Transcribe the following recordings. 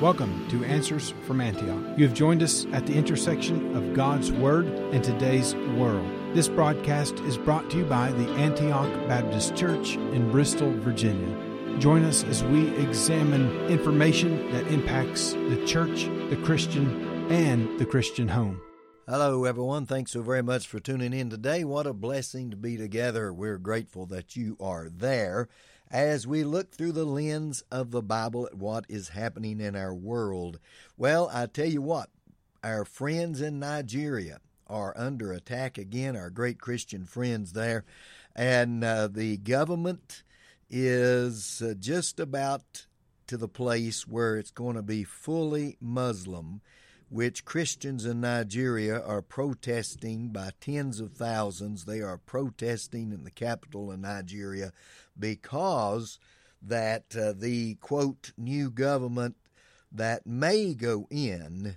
Welcome to Answers from Antioch. You have joined us at the intersection of God's Word and today's world. This broadcast is brought to you by the Antioch Baptist Church in Bristol, Virginia. Join us as we examine information that impacts the church, the Christian, and the Christian home. Hello, everyone. Thanks so very much for tuning in today. What a blessing to be together. We're grateful that you are there as we look through the lens of the Bible at what is happening in our world. Well, I tell you what, our friends in Nigeria are under attack again, our great Christian friends there, and uh, the government is uh, just about to the place where it's going to be fully Muslim which Christians in Nigeria are protesting by tens of thousands. They are protesting in the capital of Nigeria because that uh, the quote new government that may go in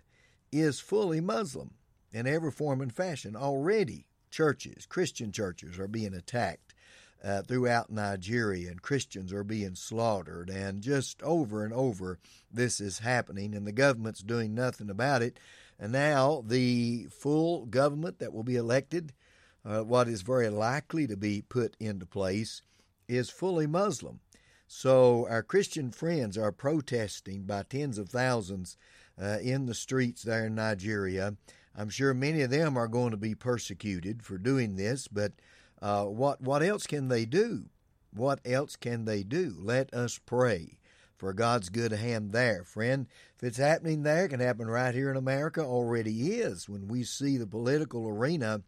is fully Muslim in every form and fashion. Already, churches, Christian churches, are being attacked uh, throughout Nigeria, and Christians are being slaughtered. And just over and over, this is happening, and the government's doing nothing about it. And now, the full government that will be elected, uh, what is very likely to be put into place, is fully Muslim. So, our Christian friends are protesting by tens of thousands uh, in the streets there in Nigeria. I'm sure many of them are going to be persecuted for doing this, but uh, what what else can they do? What else can they do? Let us pray for God's good hand there, friend. If it's happening there, it can happen right here in America. Already is when we see the political arena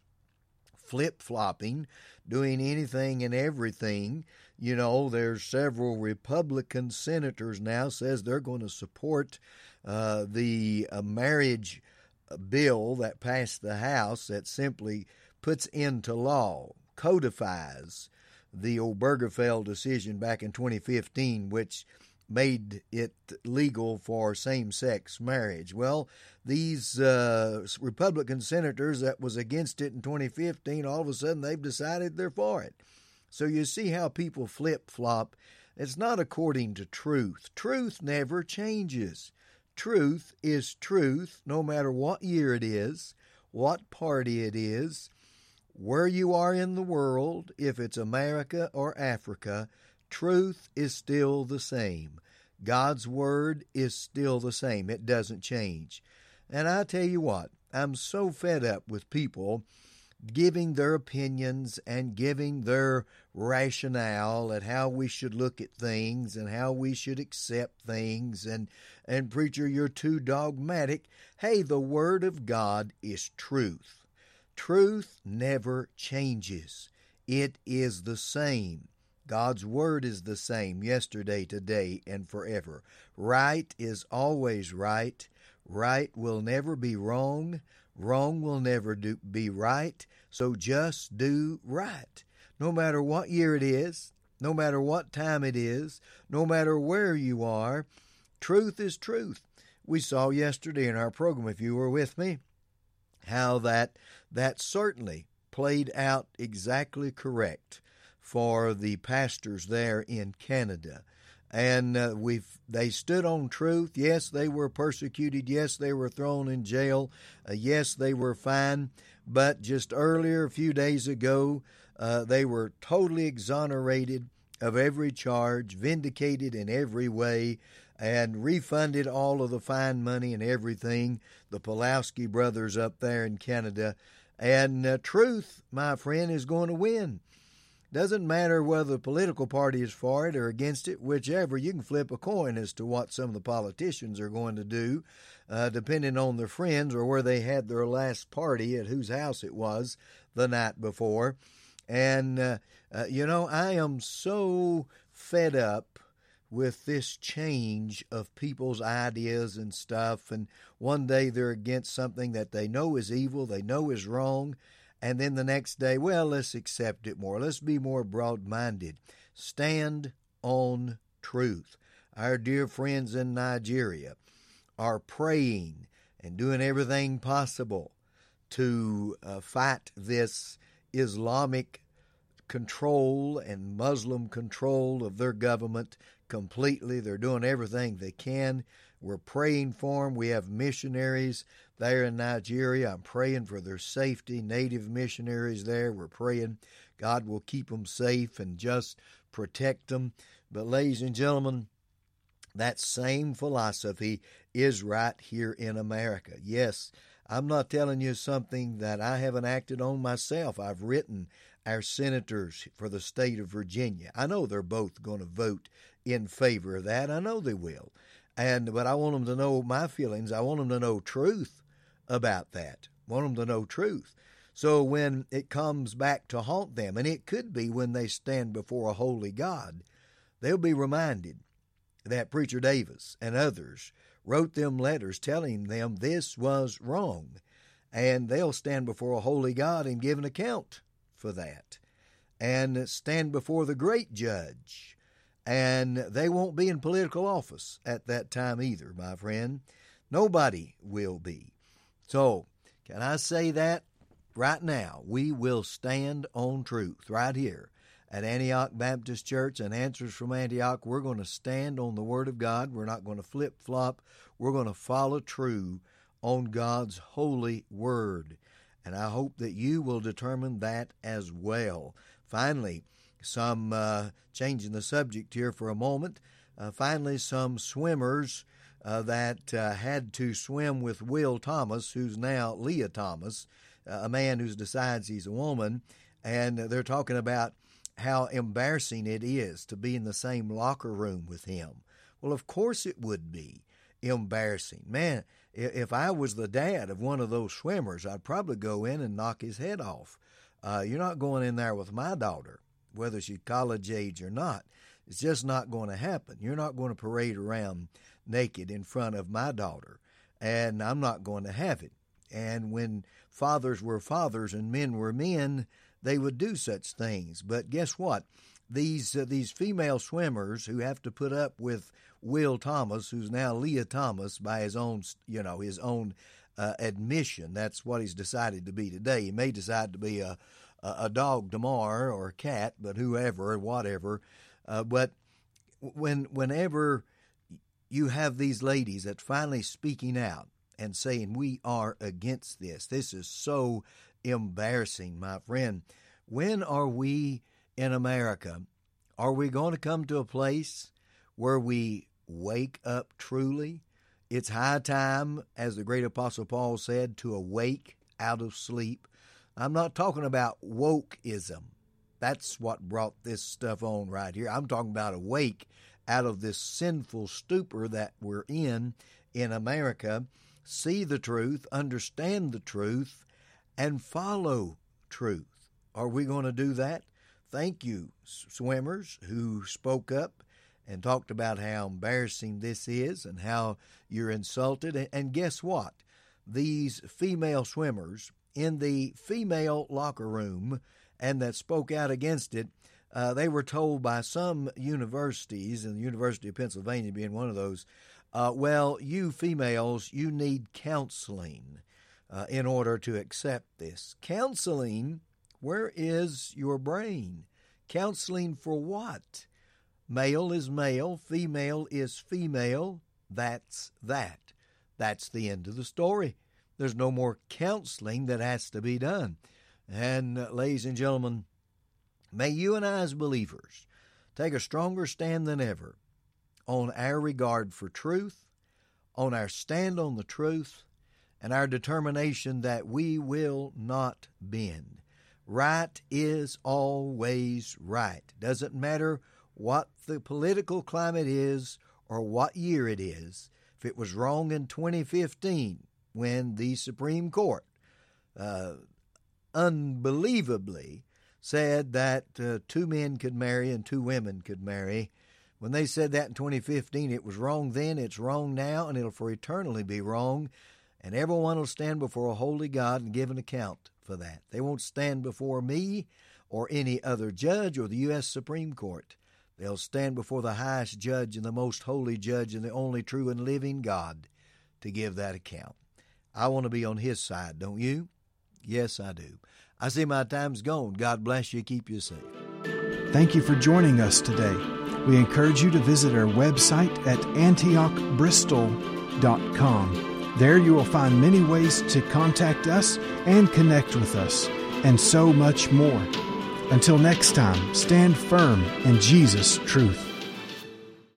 flip flopping, doing anything and everything. You know, there's several Republican senators now says they're going to support uh, the uh, marriage bill that passed the House that simply puts into law codifies the Obergefell decision back in 2015, which made it legal for same sex marriage. Well, these uh, Republican senators that was against it in 2015, all of a sudden they've decided they're for it. So you see how people flip flop. It's not according to truth. Truth never changes. Truth is truth no matter what year it is, what party it is, where you are in the world, if it's America or Africa, truth is still the same. God's Word is still the same. It doesn't change. And I tell you what, I'm so fed up with people giving their opinions and giving their rationale at how we should look at things and how we should accept things and and preacher you're too dogmatic hey the word of god is truth Truth never changes. It is the same. God's Word is the same yesterday, today, and forever. Right is always right. Right will never be wrong. Wrong will never do, be right. So just do right. No matter what year it is, no matter what time it is, no matter where you are, truth is truth. We saw yesterday in our program, if you were with me, how that that certainly played out exactly correct for the pastors there in Canada. And uh, we've they stood on truth. Yes, they were persecuted. Yes, they were thrown in jail. Uh, yes, they were fined. But just earlier, a few days ago, uh, they were totally exonerated of every charge, vindicated in every way, and refunded all of the fine money and everything. The Pawlowski brothers up there in Canada. And uh, truth, my friend, is going to win. Doesn't matter whether the political party is for it or against it, whichever, you can flip a coin as to what some of the politicians are going to do, uh, depending on their friends or where they had their last party, at whose house it was the night before. And, uh, uh you know, I am so fed up with this change of people's ideas and stuff. And one day they're against something that they know is evil, they know is wrong. And then the next day, well, let's accept it more. Let's be more broad minded. Stand on truth. Our dear friends in Nigeria are praying and doing everything possible to uh, fight this Islamic control and Muslim control of their government completely. They're doing everything they can. We're praying for them. We have missionaries there in Nigeria. I'm praying for their safety, native missionaries there. We're praying God will keep them safe and just protect them. But, ladies and gentlemen, that same philosophy is right here in America. Yes, I'm not telling you something that I haven't acted on myself. I've written our senators for the state of Virginia. I know they're both going to vote in favor of that. I know they will. And but I want them to know my feelings. I want them to know truth about that. I want them to know truth. So when it comes back to haunt them, and it could be when they stand before a holy God, they'll be reminded that Preacher Davis and others wrote them letters telling them this was wrong. And they'll stand before a holy God and give an account for that. And stand before the great judge. And they won't be in political office at that time either, my friend. Nobody will be. So, can I say that right now? We will stand on truth right here at Antioch Baptist Church and Answers from Antioch. We're going to stand on the Word of God. We're not going to flip flop. We're going to follow true on God's holy Word. And I hope that you will determine that as well. Finally, some uh, changing the subject here for a moment. Uh, finally, some swimmers uh, that uh, had to swim with Will Thomas, who's now Lia Thomas, uh, a man who decides he's a woman, and they're talking about how embarrassing it is to be in the same locker room with him. Well, of course it would be embarrassing. Man, if I was the dad of one of those swimmers, I'd probably go in and knock his head off. Uh, you're not going in there with my daughter, whether she's college age or not. It's just not going to happen. You're not going to parade around naked in front of my daughter, and I'm not going to have it. And when fathers were fathers and men were men, they would do such things. But guess what? These uh, these female swimmers who have to put up with Will Thomas, who's now Lia Thomas by his own you know his own uh, admission. That's what he's decided to be today. He may decide to be a a dog tomorrow or a cat, but whoever whatever. Uh, but when whenever you have these ladies that finally speaking out and saying we are against this, this is so embarrassing, my friend. When are we in America? Are we going to come to a place where we wake up truly? It's high time, as the great Apostle Paul said, to awake out of sleep. I'm not talking about wokeism. That's what brought this stuff on right here. I'm talking about awake out of this sinful stupor that we're in in America. See the truth, understand the truth, and follow truth. Are we going to do that? Thank you, swimmers who spoke up and talked about how embarrassing this is and how you're insulted. And guess what? These female swimmers in the female locker room and that spoke out against it, uh, they were told by some universities, and the University of Pennsylvania being one of those, uh, well, you females, you need counseling uh, in order to accept this. Counseling, where is your brain? Counseling for what? Male is male, female is female. That's that. That's the end of the story. There's no more counseling that has to be done. And, uh, ladies and gentlemen, may you and I, as believers, take a stronger stand than ever on our regard for truth, on our stand on the truth, and our determination that we will not bend. Right is always right. Doesn't matter what the political climate is or what year it is. If it was wrong in 2015 when the Supreme Court uh, unbelievably said that uh, two men could marry and two women could marry, when they said that in 2015, it was wrong then, it's wrong now, and it'll for eternally be wrong and everyone will stand before a holy God and give an account for that. They won't stand before me or any other judge or the U.S. Supreme Court. They'll stand before the highest judge and the most holy judge and the only true and living God to give that account. I want to be on his side, don't you? Yes, I do. I see my time's gone. God bless you. Keep you safe. Thank you for joining us today. We encourage you to visit our website at antiochbristol.com. There you will find many ways to contact us and connect with us, and so much more. Until next time, stand firm in Jesus' truth.